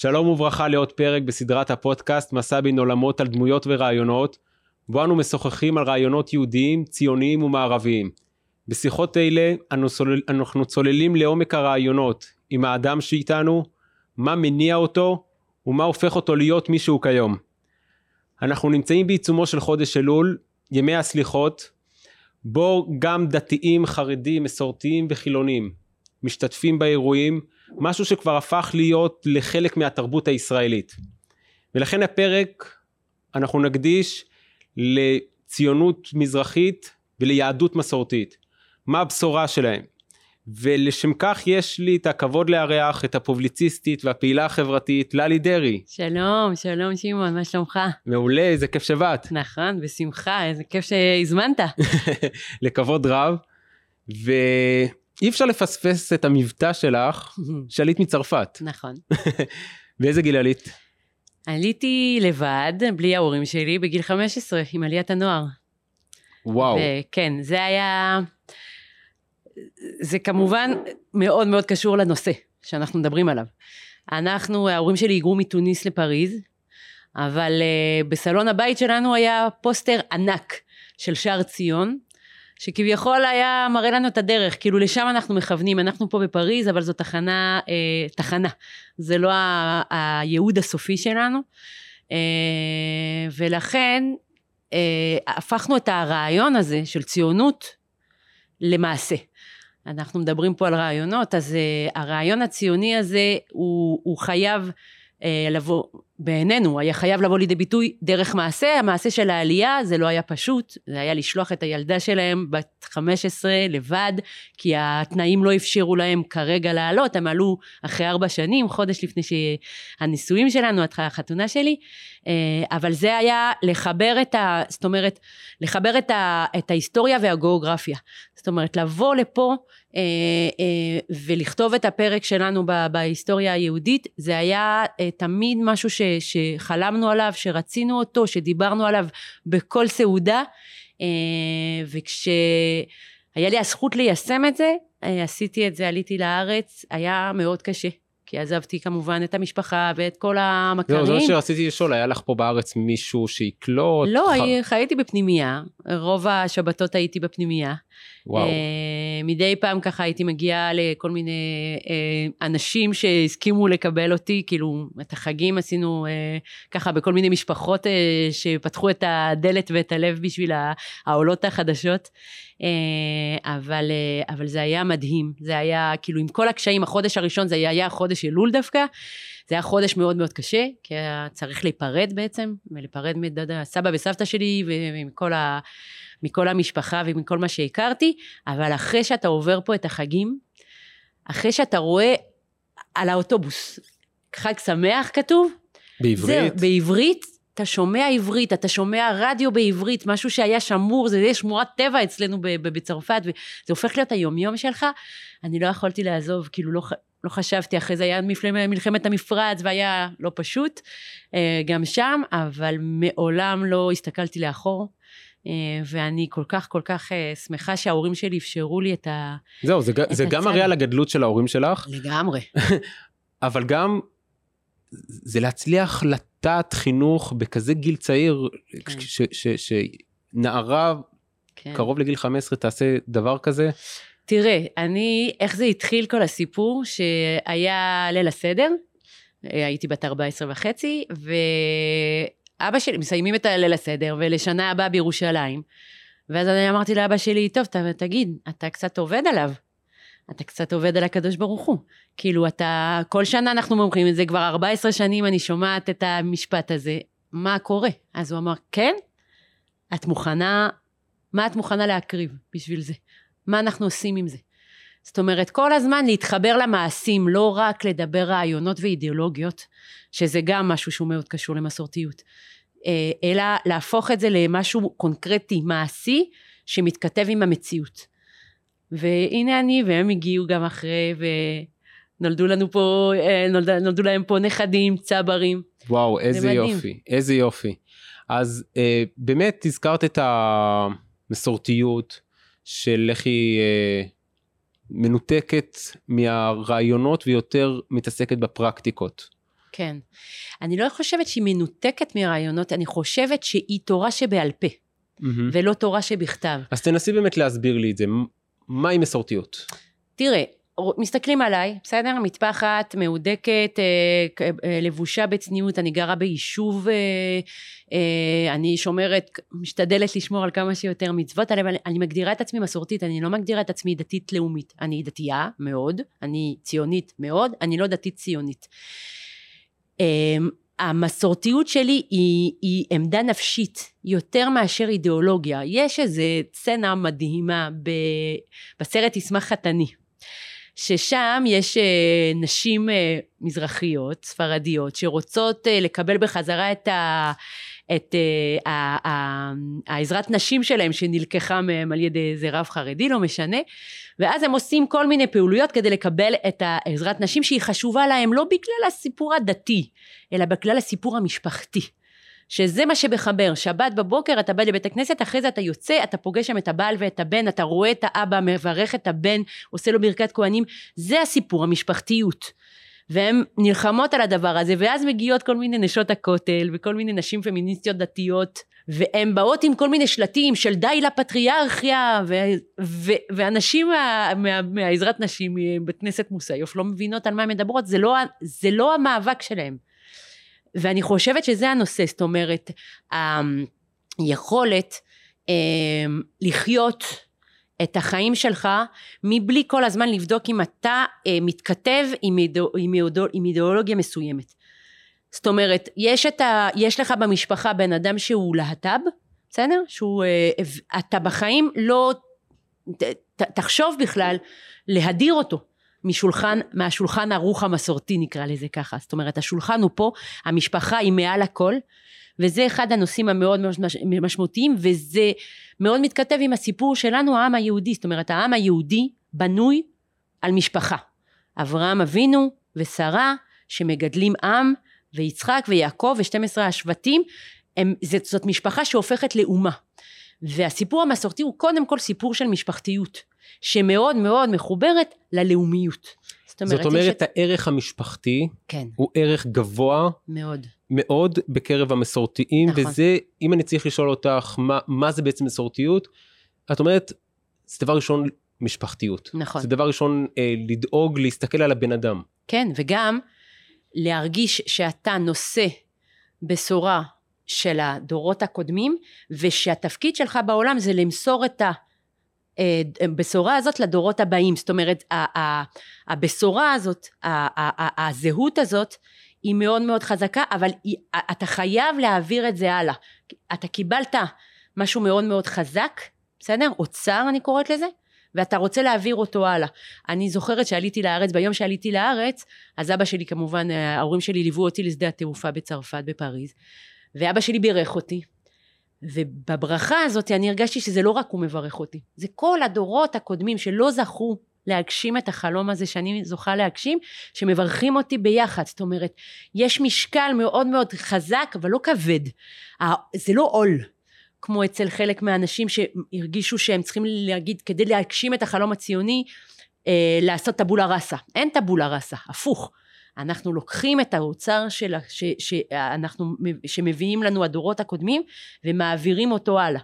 שלום וברכה לעוד פרק בסדרת הפודקאסט מסע בין עולמות על דמויות ורעיונות, בו אנו משוחחים על רעיונות יהודיים, ציוניים ומערביים. בשיחות אלה אנו, סולל, אנחנו צוללים לעומק הרעיונות עם האדם שאיתנו, מה מניע אותו ומה הופך אותו להיות מי שהוא כיום. אנחנו נמצאים בעיצומו של חודש אלול, ימי הסליחות, בו גם דתיים, חרדים, מסורתיים וחילונים משתתפים באירועים, משהו שכבר הפך להיות לחלק מהתרבות הישראלית. ולכן הפרק אנחנו נקדיש לציונות מזרחית וליהדות מסורתית. מה הבשורה שלהם? ולשם כך יש לי את הכבוד לארח את הפובליציסטית והפעילה החברתית ללי דרעי. שלום, שלום שמעון, מה שלומך? מעולה, איזה כיף שבאת. נכון, בשמחה, איזה כיף שהזמנת. לכבוד רב. ואי אפשר לפספס את המבטא שלך, שעלית מצרפת. נכון. באיזה גיל עלית? עליתי לבד, בלי ההורים שלי, בגיל 15, עם עליית הנוער. וואו. כן, זה היה... זה כמובן מאוד מאוד קשור לנושא שאנחנו מדברים עליו. אנחנו, ההורים שלי היגרו מתוניס לפריז, אבל uh, בסלון הבית שלנו היה פוסטר ענק של שער ציון, שכביכול היה מראה לנו את הדרך, כאילו לשם אנחנו מכוונים, אנחנו פה בפריז, אבל זו תחנה, uh, תחנה, זה לא ה- הייעוד הסופי שלנו, uh, ולכן uh, הפכנו את הרעיון הזה של ציונות למעשה. אנחנו מדברים פה על רעיונות, אז uh, הרעיון הציוני הזה הוא, הוא חייב לבוא, בעינינו, היה חייב לבוא לידי ביטוי דרך מעשה, המעשה של העלייה זה לא היה פשוט, זה היה לשלוח את הילדה שלהם בת 15 לבד, כי התנאים לא אפשרו להם כרגע לעלות, הם עלו אחרי ארבע שנים, חודש לפני שהנישואים שלנו, החתונה שלי, uh, אבל זה היה לחבר את ה... זאת אומרת, לחבר את, ה, את ההיסטוריה והגיאוגרפיה. זאת אומרת, לבוא לפה אה, אה, ולכתוב את הפרק שלנו ב, בהיסטוריה היהודית, זה היה אה, תמיד משהו ש, שחלמנו עליו, שרצינו אותו, שדיברנו עליו בכל סעודה, אה, וכשהיה לי הזכות ליישם את זה, אה, עשיתי את זה, עליתי לארץ, היה מאוד קשה. כי עזבתי כמובן את המשפחה ואת כל המכרים. זהו, זה מה שרציתי לשאול, היה לך פה בארץ מישהו שיקלוט? לא, ח... חייתי בפנימייה, רוב השבתות הייתי בפנימייה. וואו. Uh, מדי פעם ככה הייתי מגיעה לכל מיני uh, אנשים שהסכימו לקבל אותי, כאילו את החגים עשינו uh, ככה בכל מיני משפחות שפתחו את הדלת ואת הלב בשביל העולות החדשות. אבל, אבל זה היה מדהים, זה היה כאילו עם כל הקשיים, החודש הראשון זה היה חודש אלול דווקא, זה היה חודש מאוד מאוד קשה, כי היה צריך להיפרד בעצם, ולהיפרד מדודה, סבא וסבתא שלי ומכל ה... מכל המשפחה ומכל מה שהכרתי, אבל אחרי שאתה עובר פה את החגים, אחרי שאתה רואה על האוטובוס, חג שמח כתוב, בעברית? זהו, בעברית, אתה שומע עברית, אתה שומע רדיו בעברית, משהו שהיה שמור, זה יהיה שמורת טבע אצלנו בצרפת, וזה הופך להיות היומיום שלך, אני לא יכולתי לעזוב, כאילו לא, לא חשבתי, אחרי זה היה מלחמת המפרץ והיה לא פשוט, גם שם, אבל מעולם לא הסתכלתי לאחור. ואני כל כך כל כך שמחה שההורים שלי אפשרו לי את ה... זהו, זה, זה גם מראה על הגדלות של ההורים שלך. לגמרי. אבל גם זה להצליח לטעת חינוך בכזה גיל צעיר, כן. שנערה כן. קרוב לגיל 15 תעשה דבר כזה. תראה, אני, איך זה התחיל כל הסיפור, שהיה ליל הסדר, הייתי בת 14 וחצי, ואבא שלי, מסיימים את הליל הסדר, ולשנה הבאה בירושלים. ואז אני אמרתי לאבא שלי, טוב, ת, תגיד, אתה קצת עובד עליו. אתה קצת עובד על הקדוש ברוך הוא. כאילו, אתה, כל שנה אנחנו אומרים את זה, כבר 14 שנים אני שומעת את המשפט הזה, מה קורה? אז הוא אמר, כן? את מוכנה, מה את מוכנה להקריב בשביל זה? מה אנחנו עושים עם זה? זאת אומרת, כל הזמן להתחבר למעשים, לא רק לדבר רעיונות ואידיאולוגיות, שזה גם משהו שהוא מאוד קשור למסורתיות, אלא להפוך את זה למשהו קונקרטי, מעשי, שמתכתב עם המציאות. והנה אני, והם הגיעו גם אחרי, ונולדו לנו פה, נולד, נולדו להם פה נכדים, צברים. וואו, איזה יופי, איזה יופי. אז אה, באמת הזכרת את המסורתיות של איך היא אה, מנותקת מהרעיונות ויותר מתעסקת בפרקטיקות. כן. אני לא חושבת שהיא מנותקת מרעיונות, אני חושבת שהיא תורה שבעל פה, מהמם. ולא תורה שבכתב. אז תנסי באמת להסביר לי את זה, מהי מסורתיות? תראה, מסתכלים עליי, בסדר? מטפחת, מהודקת, אה, אה, לבושה בצניעות, אני גרה ביישוב, אה, אני שומרת, משתדלת לשמור על כמה שיותר מצוות, אבל אני מגדירה את עצמי מסורתית, אני לא מגדירה את עצמי דתית לאומית. אני דתייה מאוד, אני ציונית מאוד, אני לא דתית ציונית. אה, המסורתיות שלי היא, היא עמדה נפשית יותר מאשר אידיאולוגיה. יש איזה סצנה מדהימה ב, בסרט ישמח חתני. ששם יש אה, נשים אה, מזרחיות, ספרדיות, שרוצות אה, לקבל בחזרה את, ה, את ה, העזרת נשים שלהם שנלקחה מהם על ידי איזה רב חרדי, לא משנה, ואז הם עושים כל מיני פעולויות כדי לקבל את העזרת נשים שהיא חשובה להם לא בגלל הסיפור הדתי, אלא בגלל הסיפור המשפחתי. שזה מה שמחבר, שבת בבוקר אתה בא לבית הכנסת, אחרי זה אתה יוצא, אתה פוגש שם את הבעל ואת הבן, אתה רואה את האבא מברך את הבן, עושה לו ברכת כהנים, זה הסיפור, המשפחתיות. והן נלחמות על הדבר הזה, ואז מגיעות כל מיני נשות הכותל, וכל מיני נשים פמיניסטיות דתיות, והן באות עם כל מיני שלטים של די לפטריארכיה, ו- ו- ואנשים מה- מה- מהעזרת נשים מבית כנסת מוסיוף לא מבינות על מה הן מדברות, זה לא, זה לא המאבק שלהם. ואני חושבת שזה הנושא, זאת אומרת, היכולת אה, לחיות את החיים שלך מבלי כל הזמן לבדוק אם אתה אה, מתכתב עם, אידאו, עם, אידאו, עם אידיאולוגיה מסוימת. זאת אומרת, יש, ה, יש לך במשפחה בן אדם שהוא להט"ב, בסדר? שהוא, אה, אתה בחיים לא, ת, תחשוב בכלל להדיר אותו. משולחן, מהשולחן ערוך המסורתי נקרא לזה ככה, זאת אומרת השולחן הוא פה, המשפחה היא מעל הכל, וזה אחד הנושאים המאוד מאוד מש- משמעותיים, וזה מאוד מתכתב עם הסיפור שלנו העם היהודי, זאת אומרת העם היהודי בנוי על משפחה, אברהם אבינו ושרה שמגדלים עם, ויצחק ויעקב ו-12 השבטים, הם, זאת, זאת משפחה שהופכת לאומה, והסיפור המסורתי הוא קודם כל סיפור של משפחתיות, שמאוד מאוד מחוברת ללאומיות. זאת אומרת, זאת אומרת, יש את... הערך המשפחתי כן, הוא ערך גבוה מאוד. מאוד בקרב המסורתיים, נכון. וזה, אם אני צריך לשאול אותך מה, מה זה בעצם מסורתיות, את אומרת, זה דבר ראשון משפחתיות. נכון. זה דבר ראשון אה, לדאוג, להסתכל על הבן אדם. כן, וגם להרגיש שאתה נושא בשורה של הדורות הקודמים, ושהתפקיד שלך בעולם זה למסור את הבשורה הזאת לדורות הבאים. זאת אומרת, ה- ה- הבשורה הזאת, ה- ה- ה- הזהות הזאת, היא מאוד מאוד חזקה, אבל אתה חייב להעביר את זה הלאה. אתה קיבלת משהו מאוד מאוד חזק, בסדר? אוצר אני קוראת לזה, ואתה רוצה להעביר אותו הלאה. אני זוכרת שעליתי לארץ, ביום שעליתי לארץ, אז אבא שלי כמובן, ההורים שלי ליוו אותי לשדה התעופה בצרפת, בפריז, ואבא שלי בירך אותי. ובברכה הזאת אני הרגשתי שזה לא רק הוא מברך אותי, זה כל הדורות הקודמים שלא זכו להגשים את החלום הזה שאני זוכה להגשים, שמברכים אותי ביחד. זאת אומרת, יש משקל מאוד מאוד חזק, אבל לא כבד. זה לא עול. כמו אצל חלק מהאנשים שהרגישו שהם צריכים להגיד, כדי להגשים את החלום הציוני, אה, לעשות טבולה ראסה. אין טבולה ראסה, הפוך. אנחנו לוקחים את האוצר של, ה- ש, שאנחנו, שמביאים לנו הדורות הקודמים ומעבירים אותו הלאה.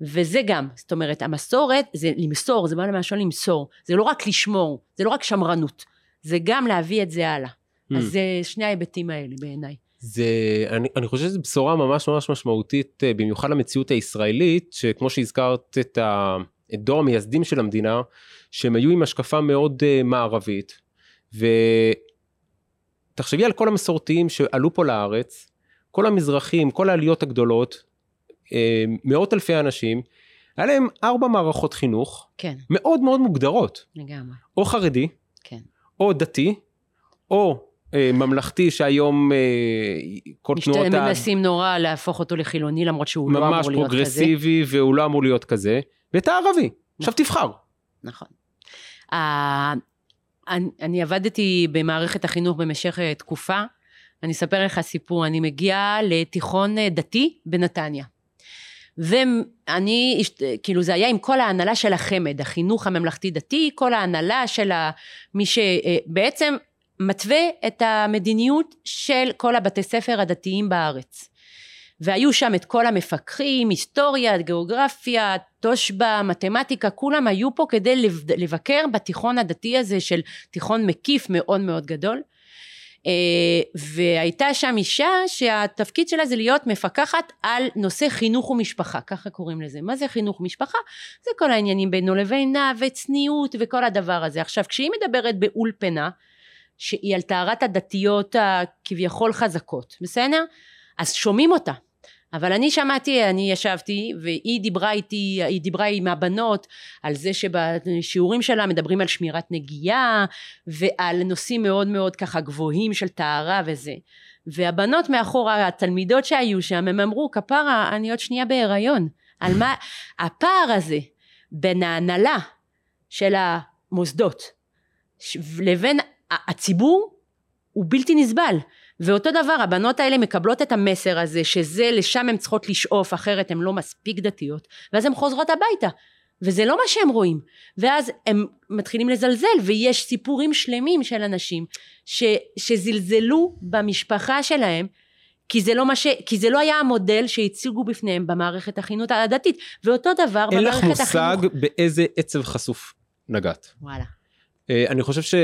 וזה גם, זאת אומרת, המסורת זה למסור, זה בא למשל למסור. זה לא רק לשמור, זה לא רק שמרנות, זה גם להביא את זה הלאה. אז זה שני ההיבטים האלה בעיניי. זה, אני, אני חושב שזו בשורה ממש ממש משמעותית, אה, במיוחד למציאות הישראלית, שכמו שהזכרת את, ה, את דור המייסדים של המדינה, שהם היו עם השקפה מאוד uh, מערבית, ותחשבי על כל המסורתיים שעלו פה לארץ, כל המזרחים, כל העליות הגדולות, uh, מאות אלפי אנשים, היה להם ארבע מערכות חינוך כן, מאוד מאוד מוגדרות, לגמרי. או חרדי, כן. או דתי, או אה, ממלכתי שהיום אה, כל. תנועות ה... מנסים נורא להפוך אותו לחילוני למרות שהוא לא ממש אמור להיות כזה. פרוגרסיבי והוא לא אמור להיות כזה, ואת הערבי. עכשיו תבחר. נכון. אני, אני עבדתי במערכת החינוך במשך אה, תקופה, אני אספר לך סיפור, אני מגיעה לתיכון אה, דתי בנתניה. ואני, כאילו זה היה עם כל ההנהלה של החמ"ד, החינוך הממלכתי דתי, כל ההנהלה של מי שבעצם מתווה את המדיניות של כל הבתי ספר הדתיים בארץ. והיו שם את כל המפקחים, היסטוריה, גיאוגרפיה, תושבע, מתמטיקה, כולם היו פה כדי לבקר בתיכון הדתי הזה של תיכון מקיף מאוד מאוד גדול. אה, והייתה שם אישה שהתפקיד שלה זה להיות מפקחת על נושא חינוך ומשפחה, ככה קוראים לזה. מה זה חינוך ומשפחה? זה כל העניינים בינו לבינה וצניעות וכל הדבר הזה. עכשיו כשהיא מדברת באולפנה, שהיא על טהרת הדתיות הכביכול חזקות, בסדר? אז שומעים אותה. אבל אני שמעתי, אני ישבתי והיא דיברה איתי, היא דיברה עם הבנות על זה שבשיעורים שלה מדברים על שמירת נגיעה ועל נושאים מאוד מאוד ככה גבוהים של טהרה וזה. והבנות מאחורה התלמידות שהיו שם הם אמרו כפרה אני עוד שנייה בהיריון. על מה? הפער הזה בין ההנהלה של המוסדות לבין הציבור הוא בלתי נסבל ואותו דבר הבנות האלה מקבלות את המסר הזה שזה לשם הן צריכות לשאוף אחרת הן לא מספיק דתיות ואז הן חוזרות הביתה וזה לא מה שהם רואים ואז הם מתחילים לזלזל ויש סיפורים שלמים של אנשים ש, שזלזלו במשפחה שלהם כי זה, לא מה ש... כי זה לא היה המודל שהציגו בפניהם במערכת החינוך הדתית ואותו דבר במערכת החינוך. אין לך מושג החינוך... באיזה עצב חשוף נגעת. וואלה. אה, אני חושב ש...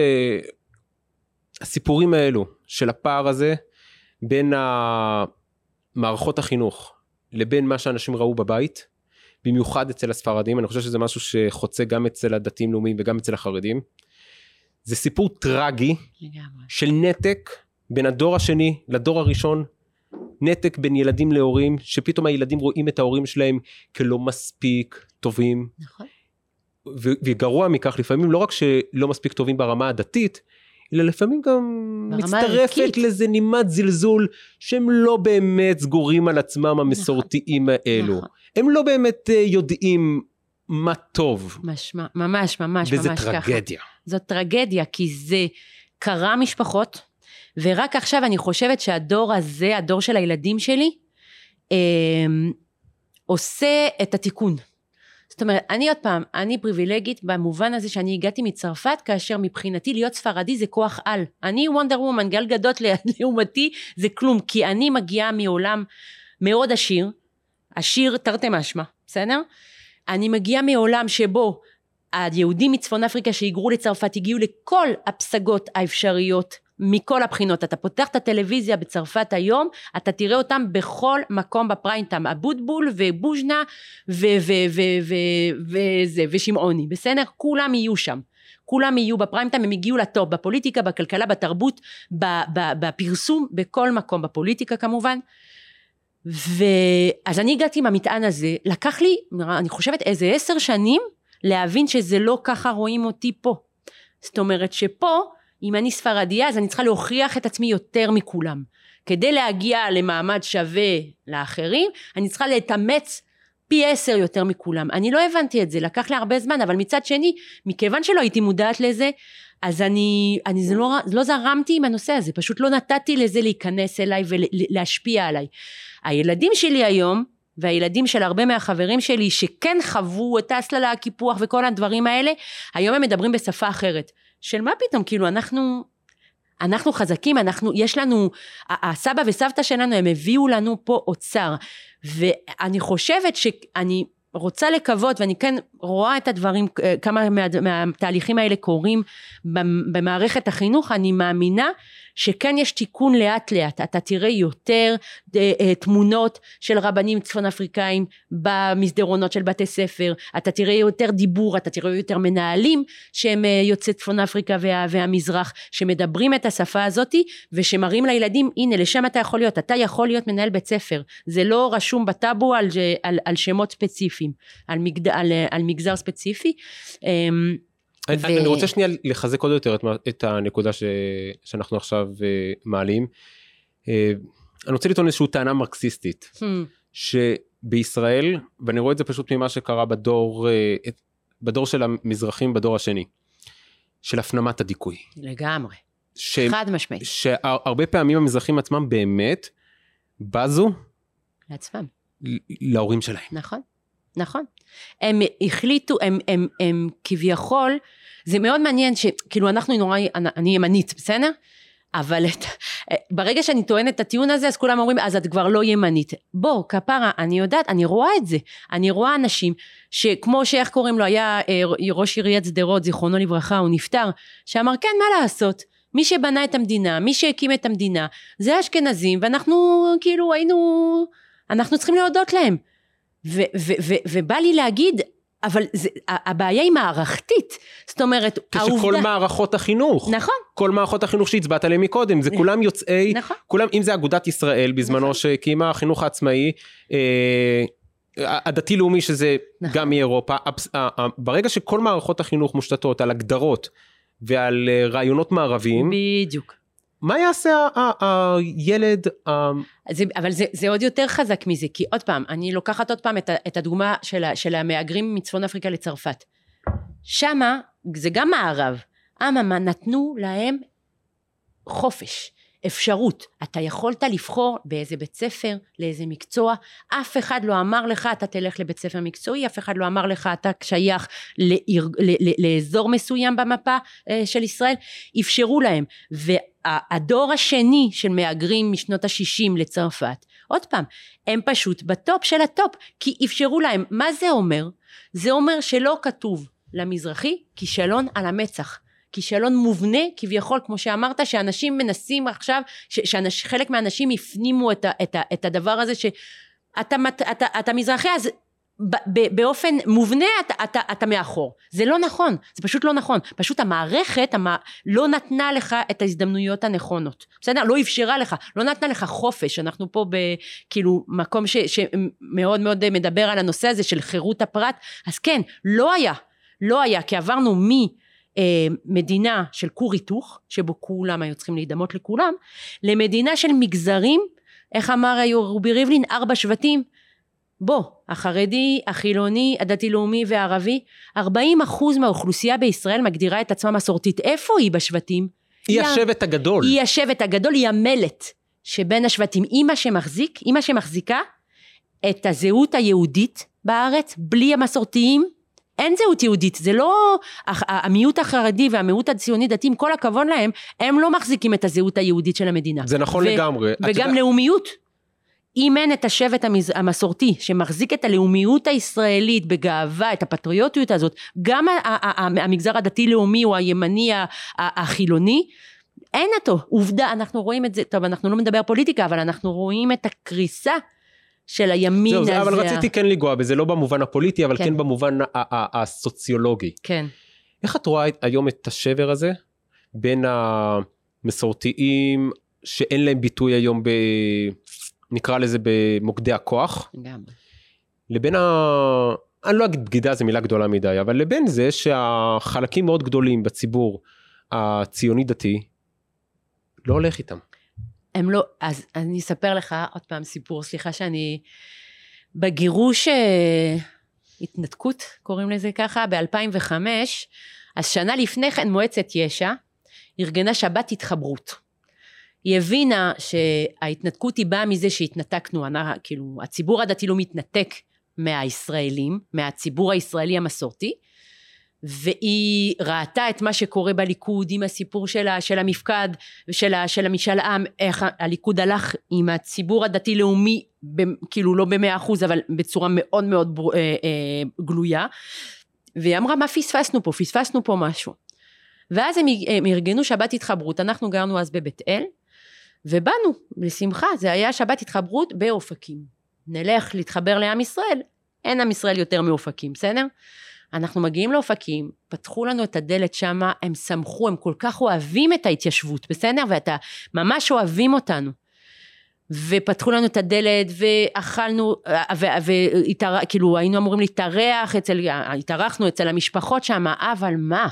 הסיפורים האלו של הפער הזה בין מערכות החינוך לבין מה שאנשים ראו בבית, במיוחד אצל הספרדים, אני חושב שזה משהו שחוצה גם אצל הדתיים לאומיים וגם אצל החרדים. זה סיפור טרגי של נתק בין הדור השני לדור הראשון, נתק בין ילדים להורים, שפתאום הילדים רואים את ההורים שלהם כלא מספיק טובים. נכון. וגרוע מכך, לפעמים לא רק שלא מספיק טובים ברמה הדתית, אלא לפעמים גם מצטרפת ערכית. לזה נימת זלזול שהם לא באמת סגורים על עצמם המסורתיים נכון, האלו. נכון. הם לא באמת אה, יודעים מה טוב. משמע, ממש ממש וזה ממש ככה. וזה טרגדיה. זאת טרגדיה כי זה קרה משפחות ורק עכשיו אני חושבת שהדור הזה, הדור של הילדים שלי, אה, עושה את התיקון. זאת אומרת, אני עוד פעם, אני פריבילגית במובן הזה שאני הגעתי מצרפת, כאשר מבחינתי להיות ספרדי זה כוח על. אני וונדר וומן, גל גדות לעומתי זה כלום, כי אני מגיעה מעולם מאוד עשיר, עשיר תרתי משמע, בסדר? אני מגיעה מעולם שבו היהודים מצפון אפריקה שהיגרו לצרפת הגיעו לכל הפסגות האפשריות מכל הבחינות. אתה פותח את הטלוויזיה בצרפת היום, אתה תראה אותם בכל מקום בפריים טיים, אבוטבול ובוז'נה ושמעוני, בסדר? כולם יהיו שם. כולם יהיו בפריים טיים, הם הגיעו לטופ, בפוליטיקה, בכלכלה, בתרבות, בפרסום, בכל מקום, בפוליטיקה כמובן. ואז אני הגעתי עם המטען הזה, לקח לי, אני חושבת איזה עשר שנים, להבין שזה לא ככה רואים אותי פה. זאת אומרת שפה אם אני ספרדיה אז אני צריכה להוכיח את עצמי יותר מכולם. כדי להגיע למעמד שווה לאחרים, אני צריכה להתאמץ פי עשר יותר מכולם. אני לא הבנתי את זה, לקח לי הרבה זמן, אבל מצד שני, מכיוון שלא הייתי מודעת לזה, אז אני, אני זה לא, לא זרמתי עם הנושא הזה, פשוט לא נתתי לזה להיכנס אליי ולהשפיע עליי. הילדים שלי היום, והילדים של הרבה מהחברים שלי שכן חוו את ההסללה, הקיפוח וכל הדברים האלה, היום הם מדברים בשפה אחרת. של מה פתאום, כאילו אנחנו, אנחנו חזקים, אנחנו, יש לנו, הסבא וסבתא שלנו הם הביאו לנו פה אוצר. ואני חושבת שאני רוצה לקוות ואני כן רואה את הדברים כמה מה, מהתהליכים האלה קורים במערכת החינוך אני מאמינה שכן יש תיקון לאט לאט. אתה תראה יותר אה, אה, תמונות של רבנים צפון אפריקאים במסדרונות של בתי ספר. אתה תראה יותר דיבור אתה תראה יותר מנהלים שהם אה, יוצאי צפון אפריקה וה, והמזרח שמדברים את השפה הזאתי ושמראים לילדים הנה לשם אתה יכול להיות. אתה יכול להיות מנהל בית ספר. זה לא רשום בטאבו על, על, על שמות ספציפיים על, מגד, על, על מגזר ספציפי. אמ, ו... אני רוצה שנייה לחזק עוד יותר את, את הנקודה ש, שאנחנו עכשיו uh, מעלים. Uh, אני רוצה לטעון איזושהי טענה מרקסיסטית hmm. שבישראל ואני רואה את זה פשוט ממה שקרה בדור uh, בדור של המזרחים בדור השני של הפנמת הדיכוי. לגמרי. ש... חד משמעית. שהרבה פעמים המזרחים עצמם באמת בזו לעצמם. להורים שלהם. נכון. נכון. הם החליטו, הם, הם, הם, כביכול, זה מאוד מעניין שכאילו אנחנו נורא, אני ימנית, בסדר? אבל את, ברגע שאני טוענת את הטיעון הזה אז כולם אומרים אז את כבר לא ימנית. בוא כפרה אני יודעת אני רואה את זה. אני רואה אנשים שכמו שאיך קוראים לו היה אה, ראש עיריית שדרות זיכרונו לברכה הוא נפטר שאמר כן מה לעשות? מי שבנה את המדינה מי שהקים את המדינה זה אשכנזים ואנחנו כאילו היינו אנחנו צריכים להודות להם ו, ו, ו, ובא לי להגיד אבל זה, הבעיה היא מערכתית, זאת אומרת, העובדה... כשכל מערכות החינוך, נכון, כל מערכות החינוך שהצבעת עליהן מקודם, זה כולם יוצאי, נכון, כולם, אם זה אגודת ישראל בזמנו נכון. שהקימה החינוך העצמאי, אה, הדתי לאומי שזה נכון. גם מאירופה, ברגע שכל מערכות החינוך מושתתות על הגדרות ועל אה, רעיונות מערביים, בדיוק. מה יעשה הילד? אבל זה, זה עוד יותר חזק מזה, כי עוד פעם, אני לוקחת עוד פעם את, את הדוגמה של, של המהגרים מצפון אפריקה לצרפת. שמה, זה גם מערב, אממה נתנו להם חופש. אפשרות. אתה יכולת לבחור באיזה בית ספר, לאיזה מקצוע, אף אחד לא אמר לך אתה תלך לבית ספר מקצועי, אף אחד לא אמר לך אתה שייך לאיר, ל, ל, לאזור מסוים במפה אה, של ישראל, אפשרו להם. והדור השני של מהגרים משנות ה-60 לצרפת, עוד פעם, הם פשוט בטופ של הטופ, כי אפשרו להם. מה זה אומר? זה אומר שלא כתוב למזרחי כישלון על המצח. כישלון מובנה כביכול כמו שאמרת שאנשים מנסים עכשיו שחלק מהאנשים הפנימו את, ה, את, ה, את הדבר הזה שאתה אתה, אתה, מזרחי אז באופן מובנה אתה, אתה, אתה מאחור. זה לא נכון זה פשוט לא נכון. פשוט המערכת המע... לא נתנה לך את ההזדמנויות הנכונות בסדר? לא אפשרה לך לא נתנה לך חופש. אנחנו פה בכאילו מקום ש, שמאוד מאוד מדבר על הנושא הזה של חירות הפרט. אז כן לא היה לא היה כי עברנו מ... אה, מדינה של כור היתוך, שבו כולם היו צריכים להידמות לכולם, למדינה של מגזרים, איך אמר רובי ריבלין, ארבע שבטים. בוא, החרדי, החילוני, הדתי-לאומי והערבי, 40 אחוז מהאוכלוסייה בישראל מגדירה את עצמה מסורתית. איפה היא בשבטים? היא, היא השבט הגדול. היא השבט הגדול, היא המלט שבין השבטים. מה שמחזיק, מה שמחזיקה את הזהות היהודית בארץ, בלי המסורתיים, אין זהות יהודית, זה לא המיעוט החרדי והמיעוט הציוני דתי, עם כל הכבוד להם, הם לא מחזיקים את הזהות היהודית של המדינה. זה נכון ו- לגמרי. וגם יודע... לאומיות. אם אין את השבט המז... המסורתי שמחזיק את הלאומיות הישראלית בגאווה, את הפטריוטיות הזאת, גם המגזר הדתי-לאומי או הימני החילוני, אין אותו. עובדה, אנחנו רואים את זה, טוב, אנחנו לא מדבר פוליטיקה, אבל אנחנו רואים את הקריסה של הימין הזה. אבל רציתי כן לנגוע בזה, לא במובן הפוליטי, אבל כן, כן במובן הסוציולוגי. כן. איך את רואה היום את השבר הזה בין המסורתיים שאין להם ביטוי היום ב... נקרא לזה במוקדי הכוח, גם. לבין ה... אני לא אגיד בגידה זו מילה גדולה מדי, אבל לבין זה שהחלקים מאוד גדולים בציבור הציוני דתי לא הולך איתם. הם לא, אז אני אספר לך עוד פעם סיפור, סליחה שאני, בגירוש אה, התנתקות, קוראים לזה ככה, ב-2005, אז שנה לפני כן מועצת יש"ע ארגנה שבת התחברות. היא הבינה שההתנתקות היא באה מזה שהתנתקנו, כאילו הציבור הדתי לא מתנתק מהישראלים, מהציבור הישראלי המסורתי, והיא ראתה את מה שקורה בליכוד עם הסיפור של, של המפקד ושל של המשאל עם, איך הליכוד הלך עם הציבור הדתי לאומי, כאילו לא במאה אחוז אבל בצורה מאוד מאוד אה, אה, גלויה, והיא אמרה מה פספסנו פה, פספסנו פה משהו. ואז הם, הם ארגנו שבת התחברות, אנחנו גרנו אז בבית אל, ובאנו לשמחה, זה היה שבת התחברות באופקים. נלך להתחבר לעם ישראל, אין עם ישראל יותר מאופקים, בסדר? אנחנו מגיעים לאופקים, פתחו לנו את הדלת שמה, הם שמחו, הם כל כך אוהבים את ההתיישבות, בסדר? ואתה ממש אוהבים אותנו. ופתחו לנו את הדלת ואכלנו, וכאילו היינו אמורים להתארח אצל, התארחנו אצל המשפחות שם, אבל מה?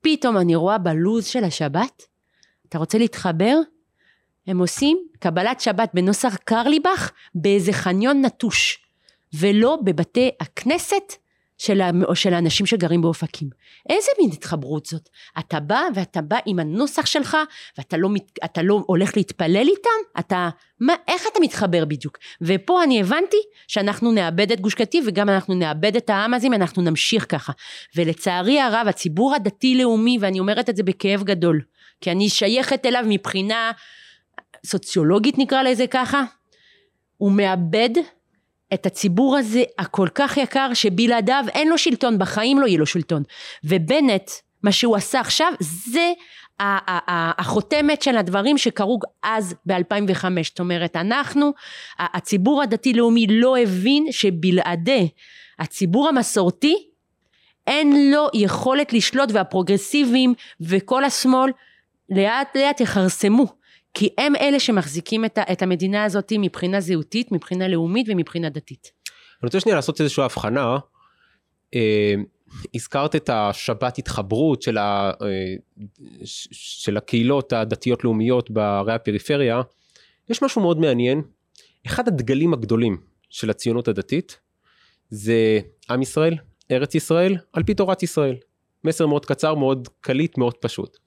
פתאום אני רואה בלוז של השבת, אתה רוצה להתחבר? הם עושים קבלת שבת בנוסח קרליבך באיזה חניון נטוש, ולא בבתי הכנסת של, או של האנשים שגרים באופקים. איזה מין התחברות זאת? אתה בא ואתה בא עם הנוסח שלך ואתה לא, אתה לא הולך להתפלל איתם? אתה, מה, איך אתה מתחבר בדיוק? ופה אני הבנתי שאנחנו נאבד את גוש קטיף וגם אנחנו נאבד את העם הזה אם אנחנו נמשיך ככה. ולצערי הרב הציבור הדתי-לאומי, ואני אומרת את זה בכאב גדול, כי אני שייכת אליו מבחינה סוציולוגית נקרא לזה ככה, הוא מאבד את הציבור הזה הכל כך יקר שבלעדיו אין לו שלטון, בחיים לא יהיה לו שלטון. ובנט, מה שהוא עשה עכשיו, זה החותמת של הדברים שקרו אז ב-2005. זאת אומרת, אנחנו, הציבור הדתי-לאומי לא הבין שבלעדי הציבור המסורתי, אין לו יכולת לשלוט והפרוגרסיבים וכל השמאל לאט לאט יכרסמו. כי הם אלה שמחזיקים את, ה- את המדינה הזאת מבחינה זהותית, מבחינה לאומית ומבחינה דתית. אני רוצה שנייה לעשות איזושהי הבחנה. אה, הזכרת את השבת התחברות של, ה, אה, של הקהילות הדתיות לאומיות בערי הפריפריה. יש משהו מאוד מעניין. אחד הדגלים הגדולים של הציונות הדתית זה עם ישראל, ארץ ישראל, על פי תורת ישראל. מסר מאוד קצר, מאוד קליט, מאוד פשוט.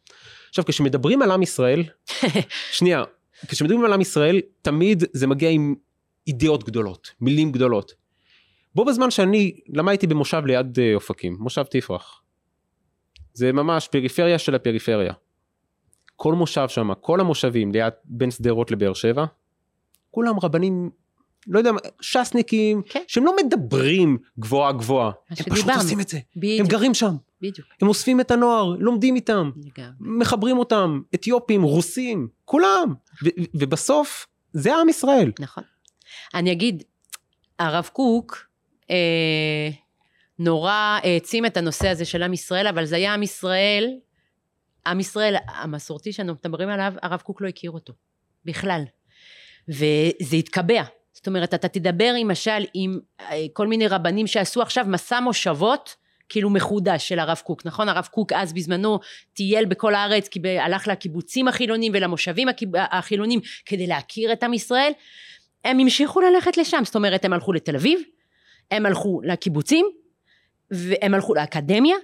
עכשיו כשמדברים על עם ישראל, שנייה, כשמדברים על עם ישראל, תמיד זה מגיע עם אידאות גדולות, מילים גדולות. בו בזמן שאני למדתי במושב ליד אה, אופקים, מושב תפרח. זה ממש פריפריה של הפריפריה. כל מושב שם, כל המושבים ליד בין שדרות לבאר שבע, כולם רבנים, לא יודע, ש"סניקים, כן. שהם לא מדברים גבוהה גבוהה, הם פשוט. עושים את זה, הם בדיוק, גרים שם, בדיוק. הם אוספים את הנוער, לומדים איתם, לגמרי. מחברים אותם, אתיופים, רוסים, כולם, ו- ובסוף זה עם ישראל. נכון. אני אגיד, הרב קוק אה, נורא העצים את הנושא הזה של עם ישראל, אבל זה היה עם ישראל, עם ישראל המסורתי שאנחנו מדברים עליו, הרב קוק לא הכיר אותו, בכלל. וזה התקבע. זאת אומרת, אתה תדבר למשל עם אה, כל מיני רבנים שעשו עכשיו מסע מושבות, כאילו מחודש של הרב קוק, נכון? הרב קוק אז בזמנו טייל בכל הארץ, קיב- הלך לקיבוצים החילונים ולמושבים החילונים כדי להכיר את עם ישראל. הם המשיכו ללכת לשם, זאת אומרת הם הלכו לתל אביב, הם הלכו לקיבוצים, והם הלכו לאקדמיה,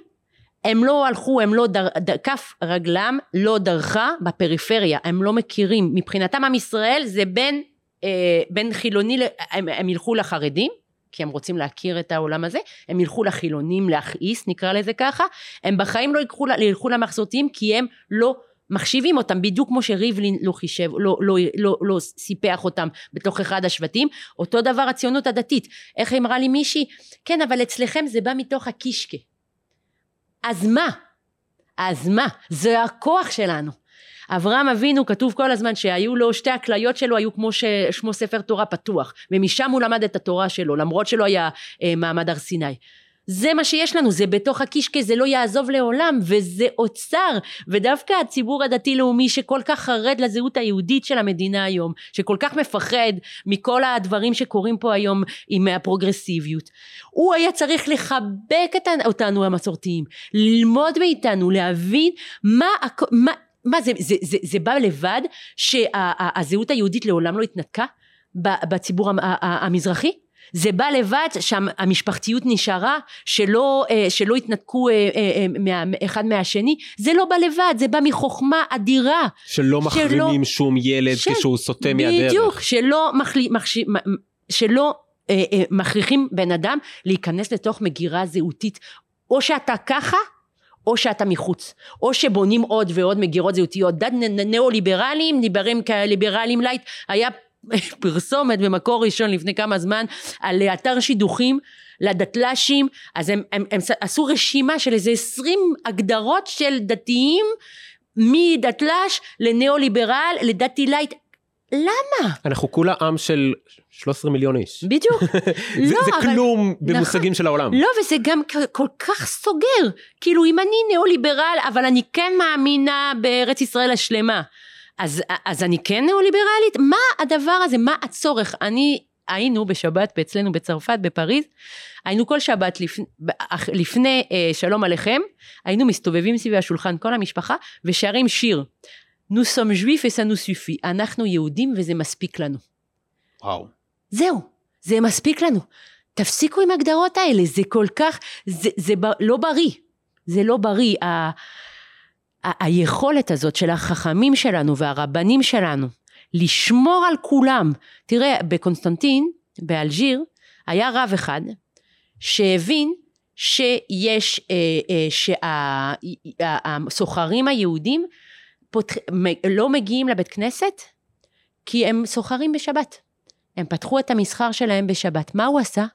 הם לא הלכו, הם לא, דר, דר, כף רגלם לא דרכה בפריפריה, הם לא מכירים, מבחינתם עם ישראל זה בין, אה, בין חילוני, הם, הם ילכו לחרדים, כי הם רוצים להכיר את העולם הזה, הם ילכו לחילונים להכעיס, נקרא לזה ככה, הם בחיים לא ילכו, ילכו למסורתיים כי הם לא מחשיבים אותם בדיוק כמו שריבלין לא חישב, לא, לא, לא, לא סיפח אותם בתוך אחד השבטים, אותו דבר הציונות הדתית. איך אמרה לי מישהי? כן, אבל אצלכם זה בא מתוך הקישקה. אז מה? אז מה? זה הכוח שלנו. אברהם אבינו כתוב כל הזמן שהיו לו שתי הכליות שלו היו כמו ששמו ספר תורה פתוח. ומשם הוא למד את התורה שלו למרות שלא היה אה, מעמד הר סיני. זה מה שיש לנו זה בתוך הקישקע זה לא יעזוב לעולם וזה אוצר. ודווקא הציבור הדתי לאומי שכל כך חרד לזהות היהודית של המדינה היום שכל כך מפחד מכל הדברים שקורים פה היום עם הפרוגרסיביות הוא היה צריך לחבק אותנו המסורתיים ללמוד מאיתנו להבין מה, מה מה זה, זה, זה, זה בא לבד שהזהות היהודית לעולם לא התנתקה בציבור המזרחי? זה בא לבד שהמשפחתיות נשארה, שלא, אה, שלא התנתקו אה, אה, מה, אחד מהשני, זה לא בא לבד, זה בא מחוכמה אדירה. שלא מחרימים שום ילד של- כשהוא סוטה מהדרך. בדיוק, שלא, מחלי, מחשי, מ- שלא אה, אה, מכריחים בן אדם להיכנס לתוך מגירה זהותית. או שאתה ככה, או שאתה מחוץ. או שבונים עוד ועוד מגירות זהותיות. דת ניאו-ליברליים, ליברלים לייט. היה פרסומת במקור ראשון לפני כמה זמן על אתר שידוכים לדתל"שים, אז הם, הם, הם עשו רשימה של איזה עשרים הגדרות של דתיים מדתל"ש לניאו-ליברל לדתי לייט. למה? אנחנו כולה עם של 13 מיליון איש. בדיוק. זה, לא, זה אבל- כלום במושגים של העולם. לא, וזה גם כל כך סוגר. כאילו, אם אני ניאו-ליברל, אבל אני כן מאמינה בארץ ישראל השלמה, אז, אז אני כן ניאו-ליברלית? מה הדבר הזה? מה הצורך? אני, היינו בשבת אצלנו בצרפת, בפריז, היינו כל שבת לפני, לפני אה, שלום עליכם, היינו מסתובבים סביב השולחן, כל המשפחה, ושרים שיר. Nous sommes juifs et ça nous suffit. אנחנו יהודים וזה מספיק לנו. וואו. זהו, זה מספיק לנו. תפסיקו עם ההגדרות האלה, זה כל כך, זה, זה ב, לא בריא, זה לא בריא. ה, ה, היכולת הזאת של החכמים שלנו והרבנים שלנו לשמור על כולם, תראה, בקונסטנטין, באלג'יר, היה רב אחד שהבין שיש, אה, אה, שהסוחרים היהודים פותח, לא מגיעים לבית כנסת כי הם סוחרים בשבת. הם פתחו את המסחר שלהם בשבת. מה הוא עשה?